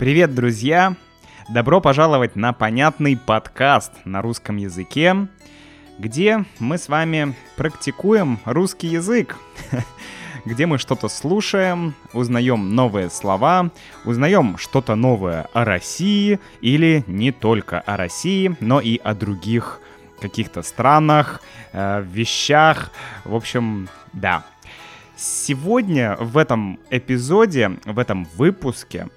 Привет, друзья! Добро пожаловать на понятный подкаст на русском языке, где мы с вами практикуем русский язык, где мы что-то слушаем, узнаем новые слова, узнаем что-то новое о России или не только о России, но и о других каких-то странах, э, вещах. В общем, да. Сегодня в этом эпизоде, в этом выпуске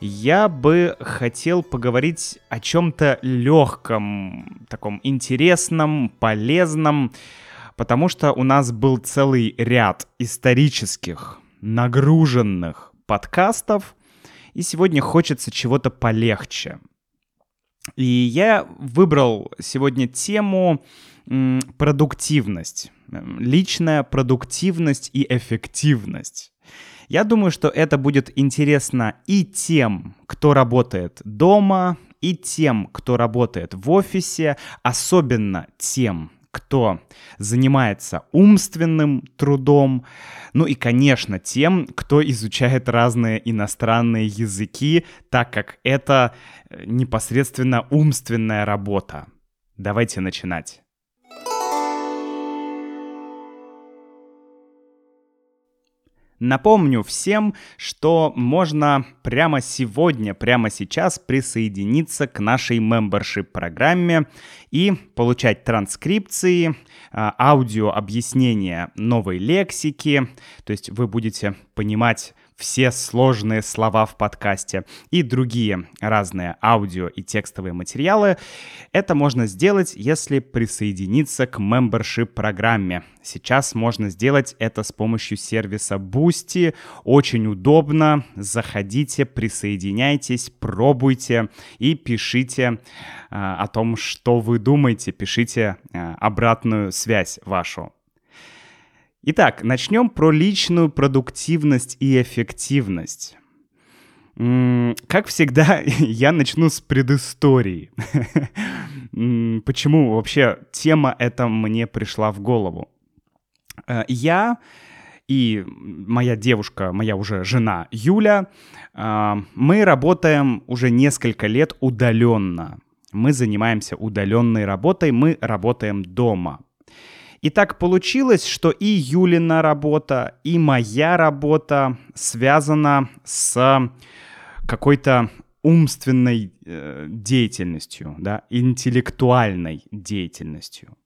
я бы хотел поговорить о чем-то легком, таком интересном, полезном, потому что у нас был целый ряд исторических, нагруженных подкастов, и сегодня хочется чего-то полегче. И я выбрал сегодня тему продуктивность, личная продуктивность и эффективность. Я думаю, что это будет интересно и тем, кто работает дома, и тем, кто работает в офисе, особенно тем, кто занимается умственным трудом, ну и, конечно, тем, кто изучает разные иностранные языки, так как это э, непосредственно умственная работа. Давайте начинать. Напомню всем, что можно прямо сегодня, прямо сейчас присоединиться к нашей membership программе и получать транскрипции, а, аудио объяснения новой лексики, то есть вы будете понимать все сложные слова в подкасте и другие разные аудио и текстовые материалы. Это можно сделать, если присоединиться к membership программе. Сейчас можно сделать это с помощью сервиса Boosty. Очень удобно. Заходите, присоединяйтесь, пробуйте и пишите э, о том, что вы думаете. Пишите э, обратную связь вашу. Итак, начнем про личную продуктивность и эффективность. Как всегда, я начну с предыстории. Почему вообще тема эта мне пришла в голову? Э, я и моя девушка, моя уже жена Юля, э, мы работаем уже несколько лет удаленно. Мы занимаемся удаленной работой, мы работаем дома. И так получилось, что и Юлина работа, и моя работа связана с какой-то умственной э, деятельностью, да, интеллектуальной деятельностью.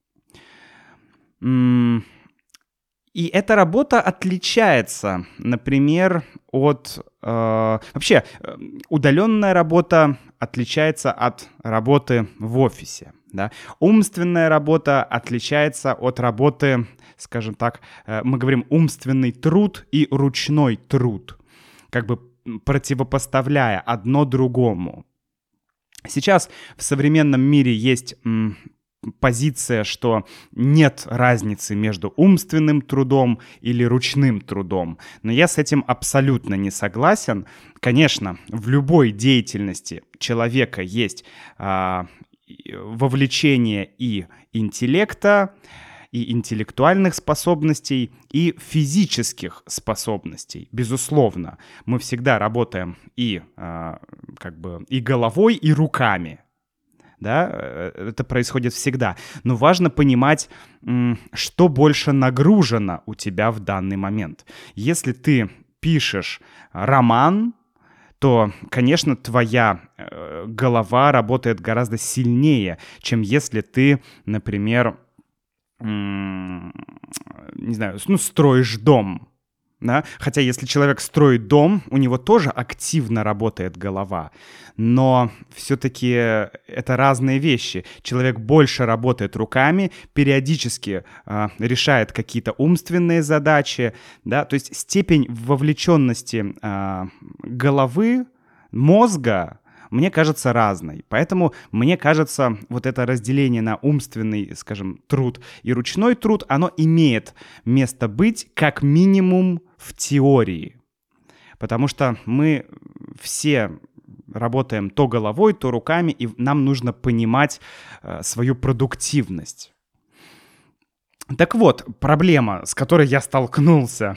И эта работа отличается, например, от... Э, вообще, э, удаленная работа отличается от работы в офисе. Да? Умственная работа отличается от работы, скажем так, э, мы говорим умственный труд и ручной труд, как бы противопоставляя одно другому. Сейчас в современном мире есть позиция, что нет разницы между умственным трудом или ручным трудом. Но я с этим абсолютно не согласен. Конечно, в любой деятельности человека есть а, вовлечение и интеллекта, и интеллектуальных способностей, и физических способностей, безусловно. Мы всегда работаем и а, как бы и головой, и руками да, э, это происходит всегда. Но важно понимать, что больше нагружено у тебя в данный момент. Если ты пишешь роман, то, конечно, твоя э, голова работает гораздо сильнее, чем если ты, например, не знаю, ну, строишь дом, да? Хотя если человек строит дом, у него тоже активно работает голова. Но все-таки это разные вещи. Человек больше работает руками, периодически э, решает какие-то умственные задачи. Да? То есть степень вовлеченности э, головы, мозга мне кажется разной. Поэтому мне кажется, вот это разделение на умственный, скажем, труд и ручной труд, оно имеет место быть как минимум в теории. Потому что мы все работаем то головой, то руками, и нам нужно понимать э, свою продуктивность. Так вот, проблема, с которой я столкнулся.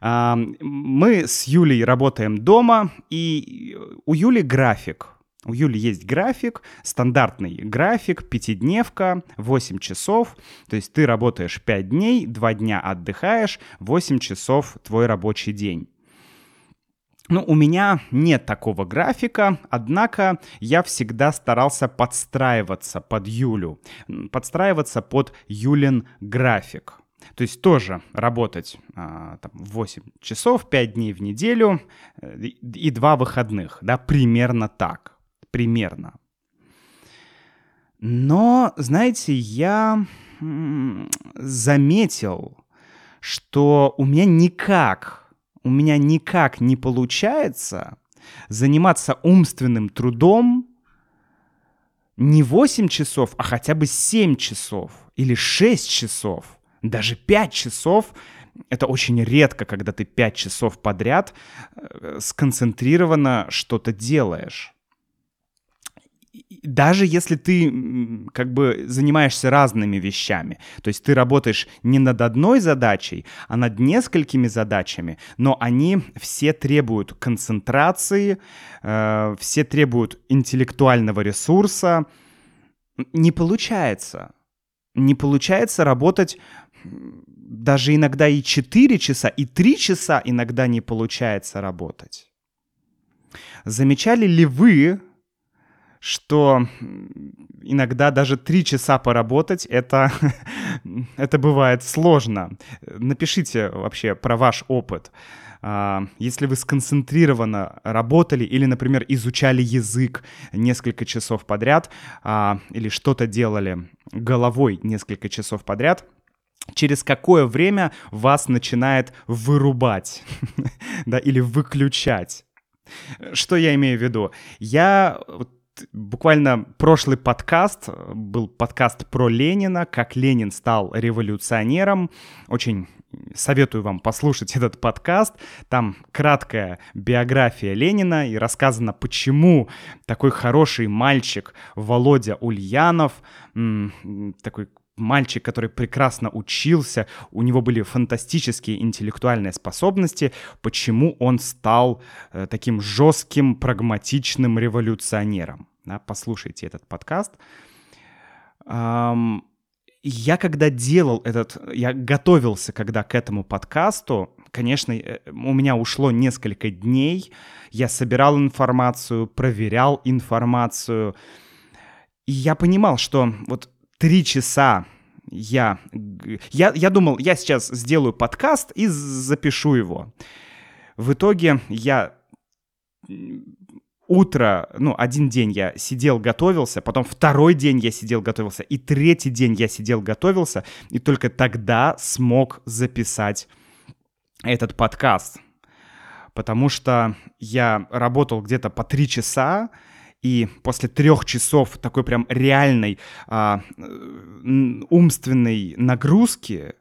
Мы с Юлей работаем дома, и у Юли график. У Юли есть график, стандартный график, пятидневка, 8 часов. То есть ты работаешь 5 дней, 2 дня отдыхаешь, 8 часов твой рабочий день. Ну, у меня нет такого графика, однако я всегда старался подстраиваться под Юлю, подстраиваться под Юлин график. То есть тоже работать а, там, 8 часов, 5 дней в неделю э, и 2 выходных, да, примерно так, примерно. Но, знаете, я заметил, что у меня никак у меня никак не получается заниматься умственным трудом не 8 часов, а хотя бы 7 часов или 6 часов, даже 5 часов. Это очень редко, когда ты 5 часов подряд э, сконцентрированно что-то делаешь даже если ты как бы занимаешься разными вещами, то есть ты работаешь не над одной задачей, а над несколькими задачами, но они все требуют концентрации, э, все требуют интеллектуального ресурса, не получается. Не получается работать даже иногда и 4 часа, и 3 часа иногда не получается работать. Замечали ли вы, что иногда даже три часа поработать, это, это бывает сложно. Напишите вообще про ваш опыт. А, если вы сконцентрированно работали или, например, изучали язык несколько часов подряд, а, или что-то делали головой несколько часов подряд, через какое время вас начинает вырубать, да, или выключать. Что я имею в виду? Я буквально прошлый подкаст был подкаст про Ленина, как Ленин стал революционером. Очень советую вам послушать этот подкаст. Там краткая биография Ленина и рассказано, почему такой хороший мальчик Володя Ульянов, такой мальчик, который прекрасно учился, у него были фантастические интеллектуальные способности, почему он стал э, таким жестким, прагматичным революционером. Да, послушайте этот подкаст. Um, я когда делал этот, я готовился когда к этому подкасту, конечно, э, у меня ушло несколько дней, я собирал информацию, проверял информацию, и я понимал, что вот три часа я, я, я думал, я сейчас сделаю подкаст и запишу его. В итоге я утро, ну, один день я сидел, готовился, потом второй день я сидел, готовился, и третий день я сидел, готовился, и только тогда смог записать этот подкаст. Потому что я работал где-то по три часа, и после трех часов такой прям реальной а, умственной нагрузки,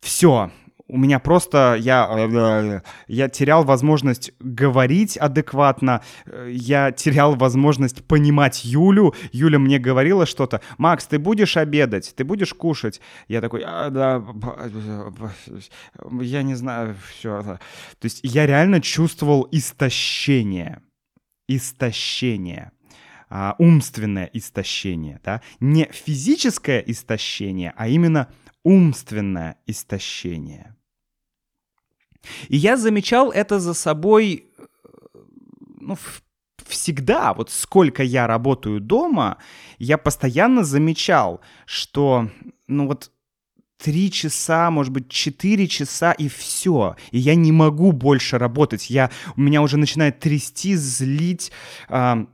все, у меня просто я я терял возможность говорить адекватно, я терял возможность понимать Юлю. Юля мне говорила что-то: "Макс, ты будешь обедать, ты будешь кушать?" Я такой: а, "Да, я не знаю, все". То есть я реально чувствовал истощение истощение, а, умственное истощение, да, не физическое истощение, а именно умственное истощение. И я замечал это за собой, э, ну, всегда, вот сколько я работаю дома, я постоянно замечал, что, ну вот, три часа, может быть, четыре часа и все. И я не могу больше работать. Я, меня уже начинает трясти, злить. Э,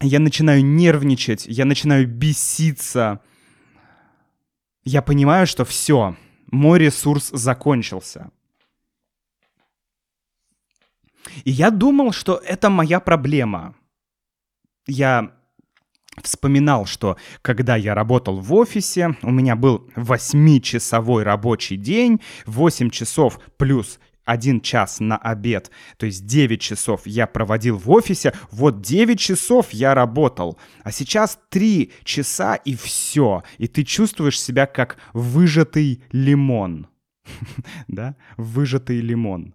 я начинаю нервничать, я начинаю беситься. Я понимаю, что все, мой ресурс закончился. И я думал, что это моя проблема. Я вспоминал, что когда я работал в офисе, у меня был 8-часовой рабочий день, 8 часов плюс один час на обед, то есть 9 часов я проводил в офисе, вот 9 часов я работал, а сейчас 3 часа и все, и ты чувствуешь себя как выжатый лимон, да, выжатый лимон.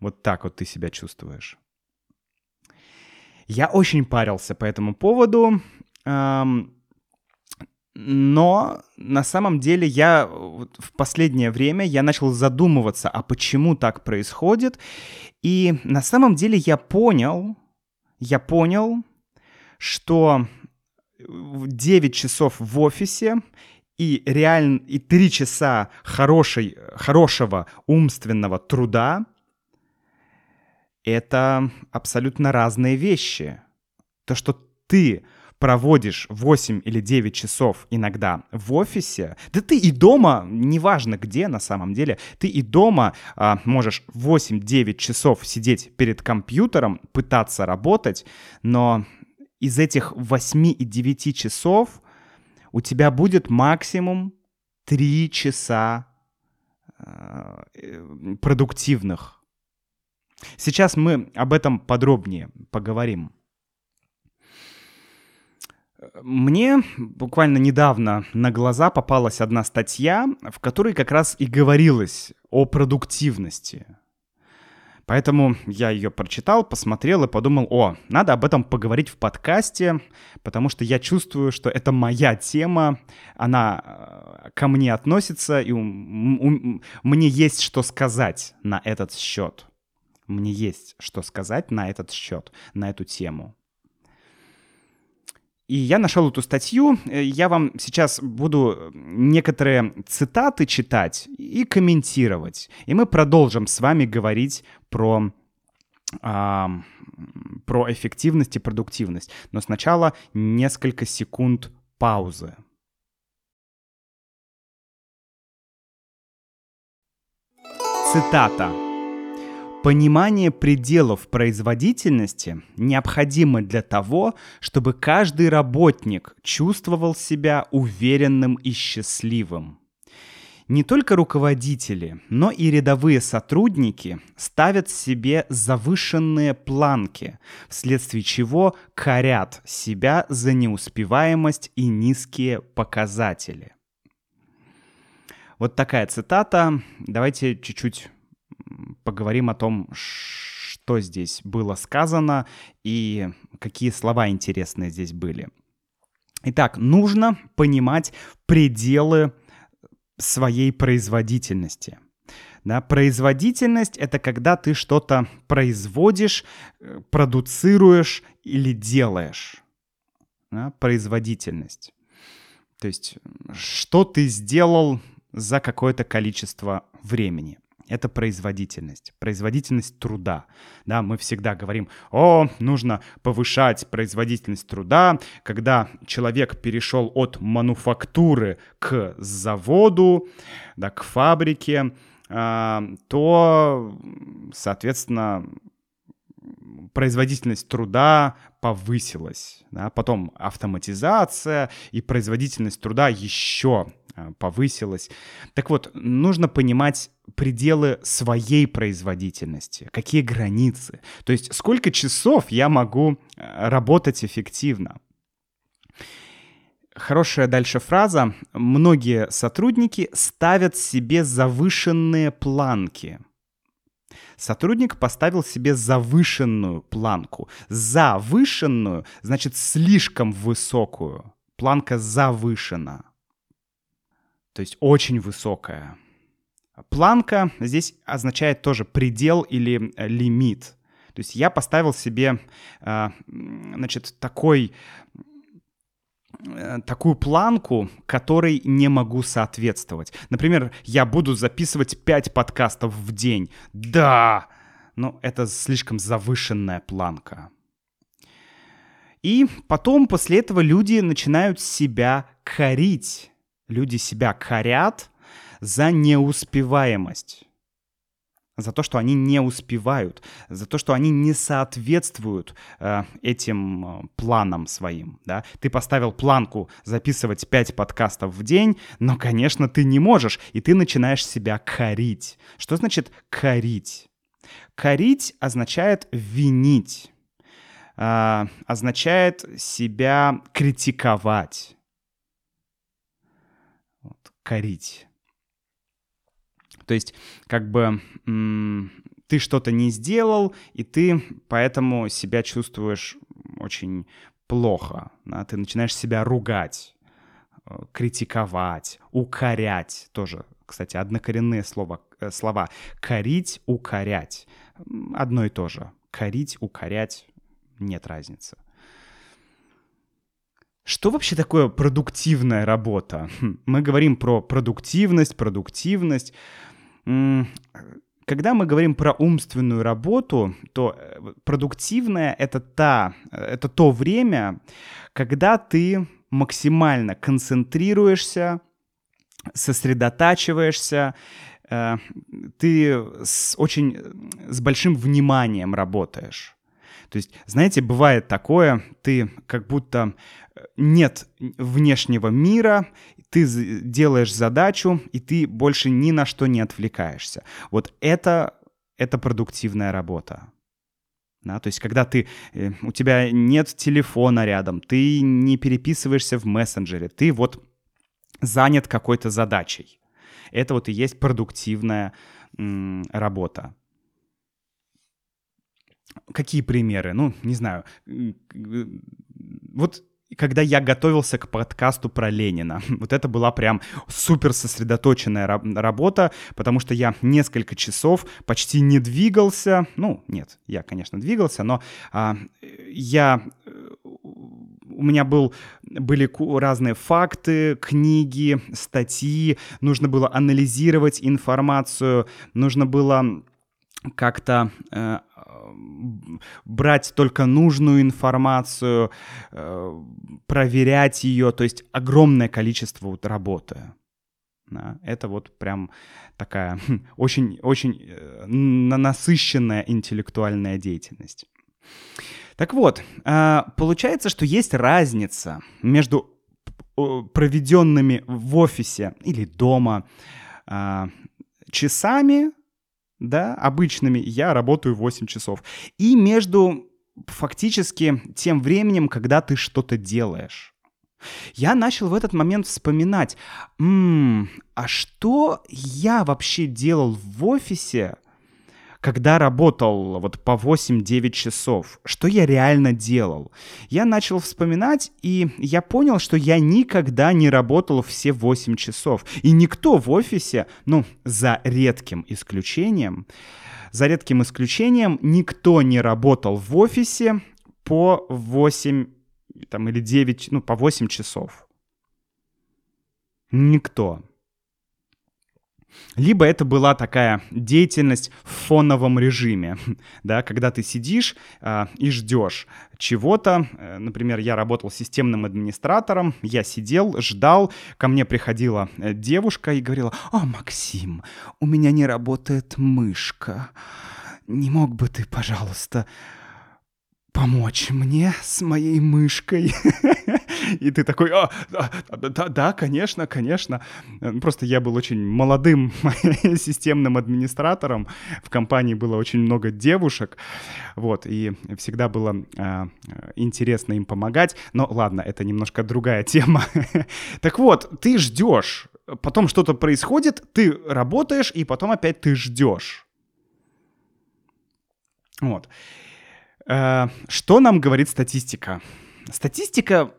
Вот так вот ты себя чувствуешь. Я очень парился по этому поводу, но на самом деле я в последнее время я начал задумываться, а почему так происходит. И на самом деле я понял, я понял, что 9 часов в офисе и реально и 3 часа хорошей, хорошего умственного труда это абсолютно разные вещи. То, что ты проводишь 8 или 9 часов иногда в офисе, да ты и дома, неважно где на самом деле, ты и дома а, можешь 8-9 часов сидеть перед компьютером, пытаться работать, но из этих 8 и 9 часов у тебя будет максимум 3 часа а, э, продуктивных. Сейчас мы об этом подробнее поговорим. Мне буквально недавно на глаза попалась одна статья, в которой как раз и говорилось о продуктивности. Поэтому я ее прочитал, посмотрел и подумал, о, надо об этом поговорить в подкасте, потому что я чувствую, что это моя тема, она э, ко мне относится, и у, у, мне есть что сказать на этот счет. Мне есть что сказать на этот счет, на эту тему. И я нашел эту статью, э, я вам сейчас буду некоторые цитаты читать и комментировать. И мы продолжим с вами говорить про, а, про эффективность и продуктивность. Но сначала несколько секунд паузы. Цитата. Понимание пределов производительности необходимо для того, чтобы каждый работник чувствовал себя уверенным и счастливым. Не только руководители, но и рядовые сотрудники ставят себе завышенные планки, вследствие чего корят себя за неуспеваемость и низкие показатели. Вот такая цитата. Давайте чуть-чуть поговорим о том, что здесь было сказано и какие слова интересные здесь были. Итак, нужно понимать пределы своей производительности. Да, производительность — это когда ты что-то производишь, э, продуцируешь или делаешь. Да, производительность. То есть, что ты сделал за какое-то количество времени это производительность, производительность труда. Да, мы всегда говорим, о, нужно повышать производительность труда, когда человек перешел от мануфактуры к заводу, да, к фабрике, а, то, соответственно, производительность труда повысилась. Да? Потом автоматизация и производительность труда еще а, повысилась. Так вот, нужно понимать пределы своей производительности, какие границы. То есть сколько часов я могу а, работать эффективно. Хорошая дальше фраза. Многие сотрудники ставят себе завышенные планки. Сотрудник поставил себе завышенную планку. Завышенную значит слишком высокую. Планка завышена то есть очень высокая. Планка здесь означает тоже предел или э, лимит. То есть я поставил себе, э, значит, такой, э, такую планку, которой не могу соответствовать. Например, я буду записывать 5 подкастов в день. Да! Но это слишком завышенная планка. И потом после этого люди начинают себя корить люди себя корят за неуспеваемость. за то, что они не успевают, за то, что они не соответствуют э, этим э, планам своим. Да? Ты поставил планку записывать 5 подкастов в день, но, конечно, ты не можешь, и ты начинаешь себя корить. Что значит корить? Корить означает винить, э, означает себя критиковать. Корить. То есть, как бы ты что-то не сделал, и ты поэтому себя чувствуешь очень плохо. Да? Ты начинаешь себя ругать, э, критиковать, укорять. Тоже, кстати, однокоренные слова, э, слова. Корить, укорять. Одно и то же. Корить, укорять. Нет разницы. Что вообще такое продуктивная работа? Хм, мы говорим про продуктивность, продуктивность. Когда мы говорим про умственную работу, то э, продуктивная это та, это то время, когда ты максимально концентрируешься, сосредотачиваешься, э, ты с очень с большим вниманием работаешь. То есть, знаете, бывает такое, ты как будто э, нет внешнего мира, ты делаешь задачу, и ты больше ни на что не отвлекаешься. Вот это, это продуктивная работа. Да, то есть, когда ты, э, у тебя нет телефона рядом, ты не переписываешься в мессенджере, ты вот занят какой-то задачей. Это вот и есть продуктивная м, работа. Какие примеры? Ну, не знаю. Вот когда я готовился к подкасту про Ленина. Вот это была прям супер сосредоточенная работа, потому что я несколько часов почти не двигался. Ну, нет, я, конечно, двигался, но а, я у меня был, были разные факты, книги, статьи, нужно было анализировать информацию, нужно было как-то э, брать только нужную информацию, э, проверять ее, то есть огромное количество вот работы. Да, это вот прям такая очень-очень э, насыщенная интеллектуальная деятельность. Так вот, э, получается, что есть разница между проведенными в офисе или дома часами да, обычными, я работаю 8 часов. И между фактически тем временем, когда ты что-то делаешь. Я начал в этот момент вспоминать, м-м, а что я вообще делал в офисе, когда работал вот по 8-9 часов, что я реально делал? Я начал вспоминать, и я понял, что я никогда не работал все 8 часов. И никто в офисе, ну, за редким исключением, за редким исключением, никто не работал в офисе по 8 там, или 9, ну, по 8 часов. Никто. Либо это была такая деятельность в фоновом режиме, да, когда ты сидишь э, и ждешь чего-то. Например, я работал системным администратором, я сидел, ждал, ко мне приходила э, девушка и говорила, «О, Максим, у меня не работает мышка, не мог бы ты, пожалуйста, помочь мне с моей мышкой. И ты такой, а, да, да, да, конечно, конечно. Просто я был очень молодым системным администратором. В компании было очень много девушек. Вот, и всегда было а, интересно им помогать. Но ладно, это немножко другая тема. так вот, ты ждешь. Потом что-то происходит, ты работаешь, и потом опять ты ждешь. Вот. Э, что нам говорит статистика? Статистика,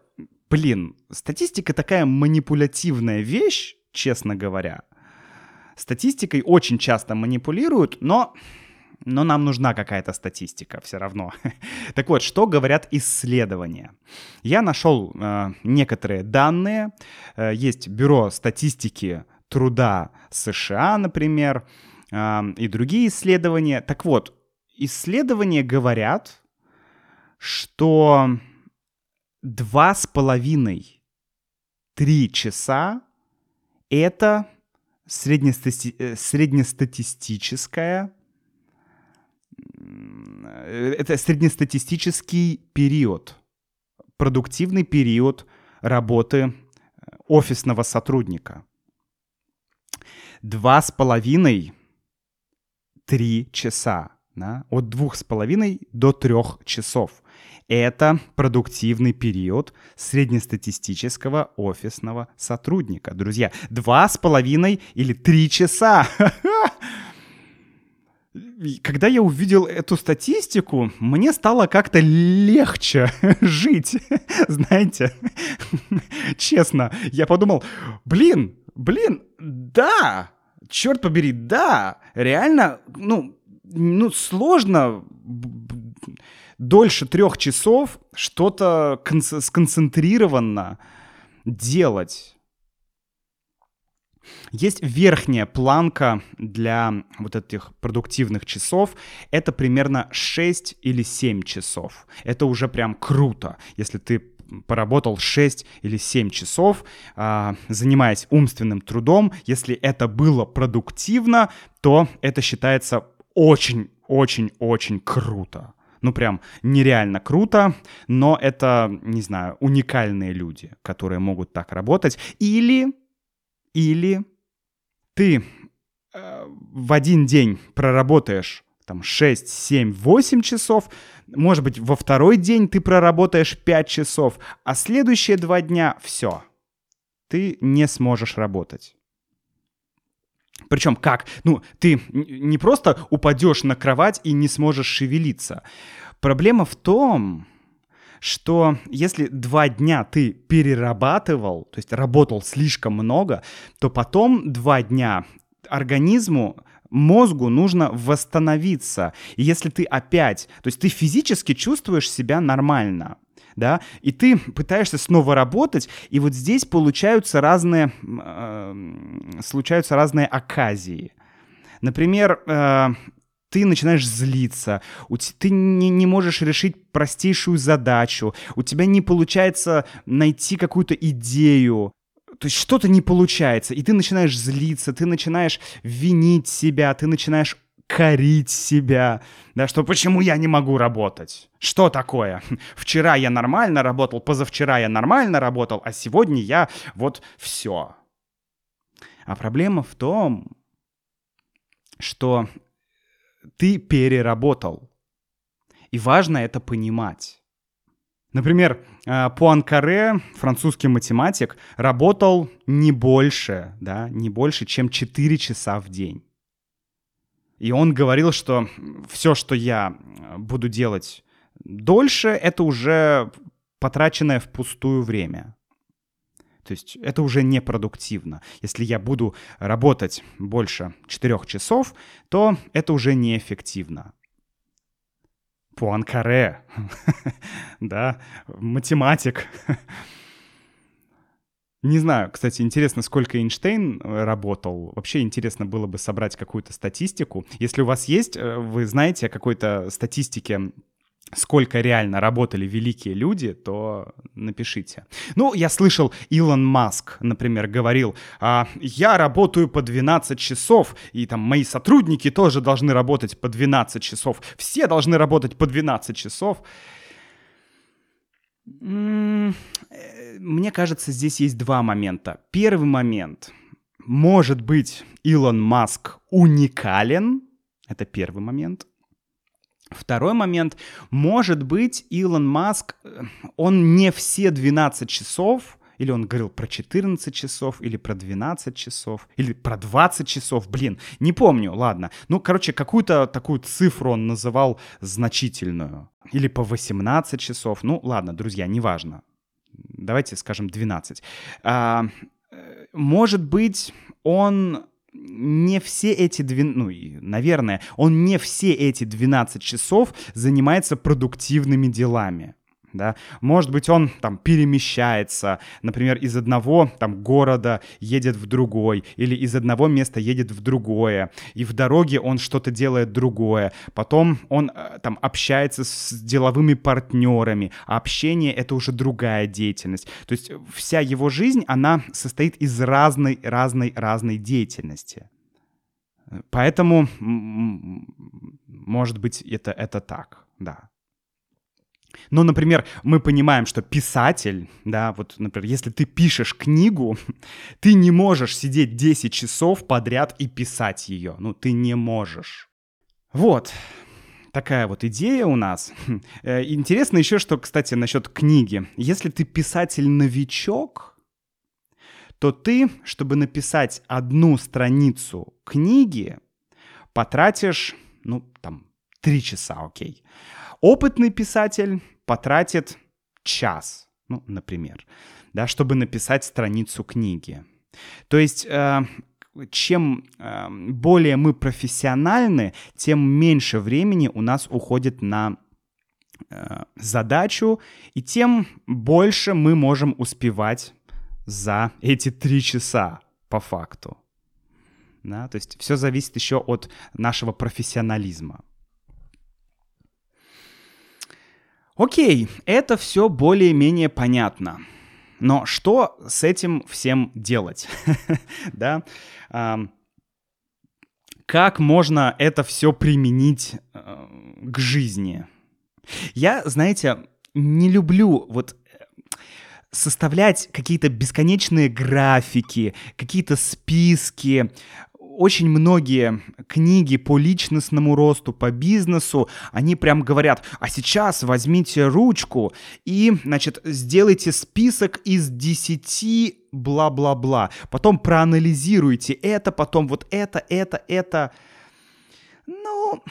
блин, статистика такая манипулятивная вещь, честно говоря. Статистикой очень часто манипулируют, но но нам нужна какая-то статистика все равно. так вот, что говорят исследования? Я нашел э, некоторые данные. Э, есть Бюро статистики труда США, например, и другие исследования. Так вот, исследования говорят, что два с половиной, три часа — это среднестати... Э, среднестатистическая это среднестатистический период, продуктивный период работы э, офисного сотрудника. Два с половиной, три часа. Да? От двух с половиной до трех часов. Это продуктивный период среднестатистического офисного сотрудника. Друзья, два с половиной или три часа. Когда я увидел эту статистику, мне стало как-то легче жить. Знаете, честно, я подумал, блин, блин, да, черт побери, да, реально, ну, ну сложно дольше трех часов что-то сконцентрированно делать. Есть верхняя планка для вот этих продуктивных часов. Это примерно 6 или 7 часов. Это уже прям круто, если ты поработал 6 или 7 часов, а, занимаясь умственным трудом. Если это было продуктивно, то это считается очень-очень-очень круто. Ну, прям нереально круто, но это, не знаю, уникальные люди, которые могут так работать. Или, или ты э, в один день проработаешь там 6, 7, 8 часов, может быть, во второй день ты проработаешь 5 часов, а следующие два дня все, ты не сможешь работать. Причем как? Ну, ты не просто упадешь на кровать и не сможешь шевелиться. Проблема в том, что если два дня ты перерабатывал, то есть работал слишком много, то потом два дня организму мозгу нужно восстановиться. И если ты опять, то есть ты физически чувствуешь себя нормально, да, и ты пытаешься снова работать, и вот здесь получаются разные, э, случаются разные оказии. Например, э, ты начинаешь злиться, ты не, не можешь решить простейшую задачу, у тебя не получается найти какую-то идею, то есть что-то не получается, и ты начинаешь злиться, ты начинаешь винить себя, ты начинаешь корить себя, да, что почему я не могу работать? Что такое? Вчера я нормально работал, позавчера я нормально работал, а сегодня я вот все. А проблема в том, что ты переработал. И важно это понимать. Например, э, Пуанкаре, французский математик, работал не больше, да, не больше, чем 4 часа в день. И он говорил, что все, что я э, буду делать дольше, это уже потраченное впустую время. То есть это уже непродуктивно. Если я буду работать больше 4 часов, то это уже неэффективно. Пуанкаре, да, математик. Не знаю, кстати, интересно, сколько Эйнштейн э, работал. Вообще интересно было бы собрать какую-то статистику. Если у вас есть, э, вы знаете о какой-то статистике сколько реально работали великие люди, то напишите. Ну, я слышал, Илон Маск, например, говорил, а, я работаю по 12 часов, и там мои сотрудники тоже должны работать по 12 часов. Все должны работать по 12 часов. Мне кажется, здесь есть два момента. Первый момент. Может быть, Илон Маск уникален. Это первый момент. Второй момент. Может быть, Илон Маск, э, он не все 12 часов, или он говорил про 14 часов, или про 12 часов, или про 20 часов, блин, не помню, ладно. Ну, короче, какую-то такую цифру он называл значительную. Или по 18 часов, ну, ладно, друзья, неважно. Давайте скажем 12. А, может быть, он не все эти, 12, ну, наверное, он не все эти 12 часов занимается продуктивными делами да, может быть, он там перемещается, например, из одного там города едет в другой, или из одного места едет в другое, и в дороге он что-то делает другое, потом он э, там общается с деловыми партнерами, а общение — это уже другая деятельность. То есть вся его жизнь, она состоит из разной, разной, разной деятельности. Поэтому может быть, это, это так, да. Но, например, мы понимаем, что писатель, да, вот, например, если ты пишешь книгу, ты не можешь сидеть 10 часов подряд и писать ее. Ну, ты не можешь. Вот. Такая вот идея у нас. Э, интересно еще, что, кстати, насчет книги. Если ты писатель-новичок, то ты, чтобы написать одну страницу книги, потратишь, ну, там, три часа, окей. Опытный писатель потратит час, ну, например, да, чтобы написать страницу книги. То есть, э, чем э, более мы профессиональны, тем меньше времени у нас уходит на э, задачу, и тем больше мы можем успевать за эти три часа по факту. Да, то есть все зависит еще от нашего профессионализма. Окей, это все более-менее понятно. Но что с этим всем делать? да? как можно это все применить э, к жизни? Я, знаете, не люблю вот составлять какие-то бесконечные графики, какие-то списки, очень многие книги по личностному росту, по бизнесу, они прям говорят, а сейчас возьмите ручку и, значит, сделайте список из 10 бла-бла-бла. Потом проанализируйте это, потом вот это, это, это. Ну,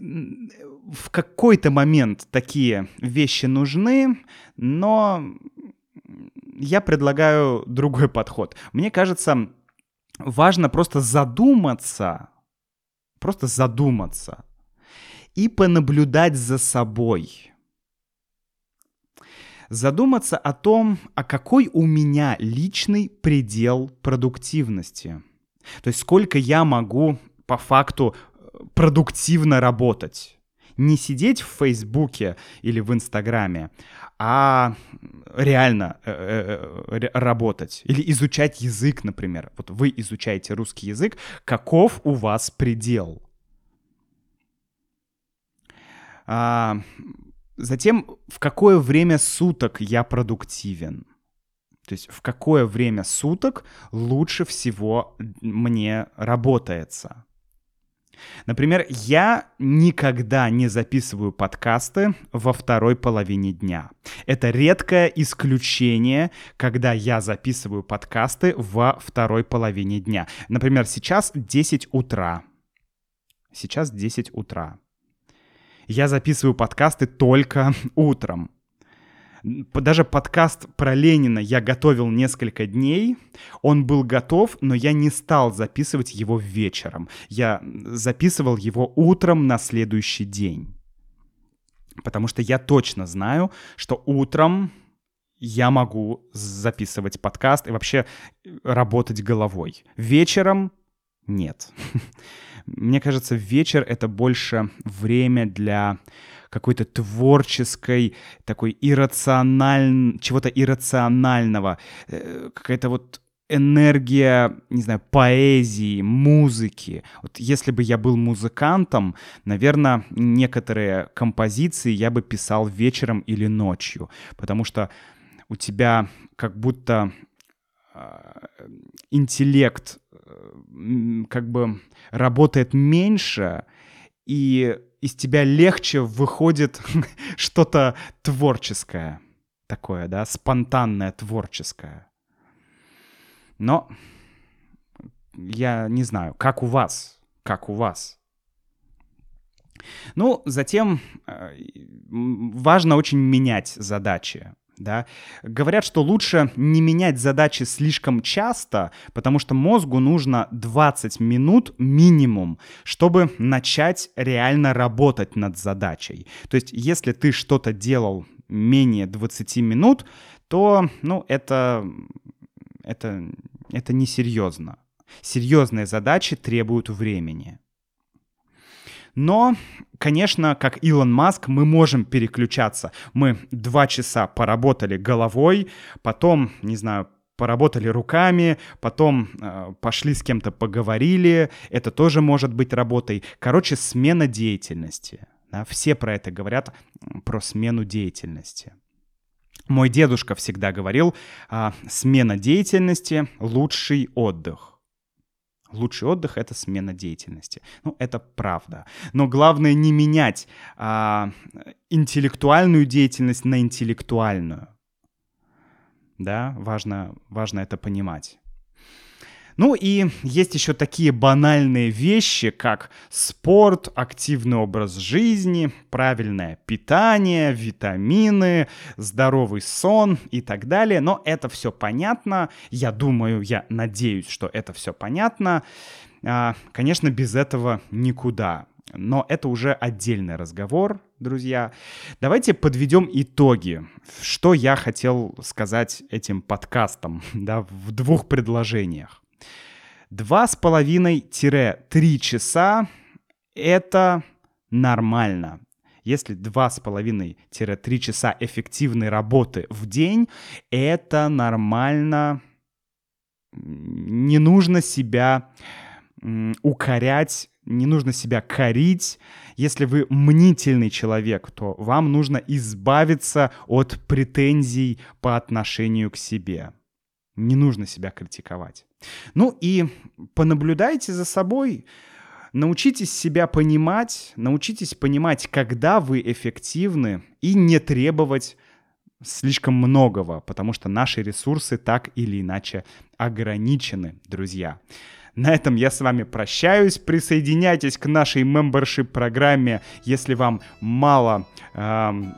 в какой-то момент такие вещи нужны, но я предлагаю другой подход. Мне кажется, важно просто задуматься, просто задуматься и понаблюдать за собой. Задуматься о том, а какой у меня личный предел продуктивности. То есть сколько я могу по факту э, продуктивно работать. Не сидеть в Фейсбуке или в Инстаграме, а реально э, э, э работать или изучать язык, например. Вот вы изучаете русский язык, каков у вас предел? А, затем, в какое время суток я продуктивен? То есть в какое время суток лучше всего мне работается? Например, я никогда не записываю подкасты во второй половине дня. Это редкое исключение, когда я записываю подкасты во второй половине дня. Например, сейчас 10 утра. Сейчас 10 утра. Я записываю подкасты только утром даже подкаст про Ленина я готовил несколько дней. Он был готов, но я не стал записывать его вечером. Я записывал его утром на следующий день. Потому что я точно знаю, что утром я могу записывать подкаст и вообще работать головой. Вечером нет. Мне кажется, вечер — это больше время для какой-то творческой, такой иррациональ... чего-то иррационального, э, какая-то вот энергия, не знаю, поэзии, музыки. Вот если бы я был музыкантом, наверное, некоторые композиции я бы писал вечером или ночью, потому что у тебя как будто а, интеллект э, как бы работает меньше, и из тебя легче выходит что-то творческое такое, да, спонтанное, творческое. Но я не знаю, как у вас, как у вас. Ну, затем э, важно очень менять задачи да. Говорят, что лучше не менять задачи слишком часто, потому что мозгу нужно 20 минут минимум, чтобы начать реально работать над задачей. То есть, если ты что-то делал менее 20 минут, то, ну, это, это, это несерьезно. Серьезные задачи требуют времени. Но, конечно, как Илон Маск, мы можем переключаться. Мы два часа поработали головой, потом, не знаю, поработали руками, потом э, пошли с кем-то поговорили, это тоже может быть работой. Короче, смена деятельности. Да, все про это говорят, про смену деятельности. Мой дедушка всегда говорил, э, смена деятельности — лучший отдых. Лучший отдых — это смена деятельности. Ну, это правда. Но главное не менять а, интеллектуальную деятельность на интеллектуальную да, важно, важно это понимать. Ну и есть еще такие банальные вещи, как спорт, активный образ жизни, правильное питание, витамины, здоровый сон и так далее. Но это все понятно. Я думаю, я надеюсь, что это все понятно. А, конечно, без этого никуда. Но это уже отдельный разговор, друзья. Давайте подведем итоги. Что я хотел сказать этим подкастом да, в двух предложениях. Два с половиной-три часа — это нормально. Если два с половиной-три часа эффективной работы в день, это нормально. Не нужно себя укорять не нужно себя корить. Если вы мнительный человек, то вам нужно избавиться от претензий по отношению к себе. Не нужно себя критиковать. Ну и понаблюдайте за собой, научитесь себя понимать, научитесь понимать, когда вы эффективны, и не требовать слишком многого, потому что наши ресурсы так или иначе ограничены, друзья. На этом я с вами прощаюсь. Присоединяйтесь к нашей membership программе, если вам мало эм,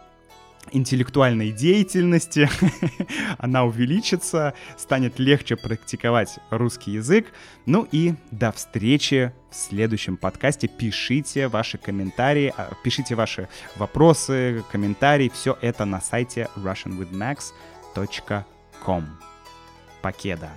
интеллектуальной деятельности, она увеличится, станет легче практиковать русский язык. Ну и до встречи в следующем подкасте. Пишите ваши комментарии, а, пишите ваши вопросы, комментарии. Все это на сайте russianwithmax.com. Покеда.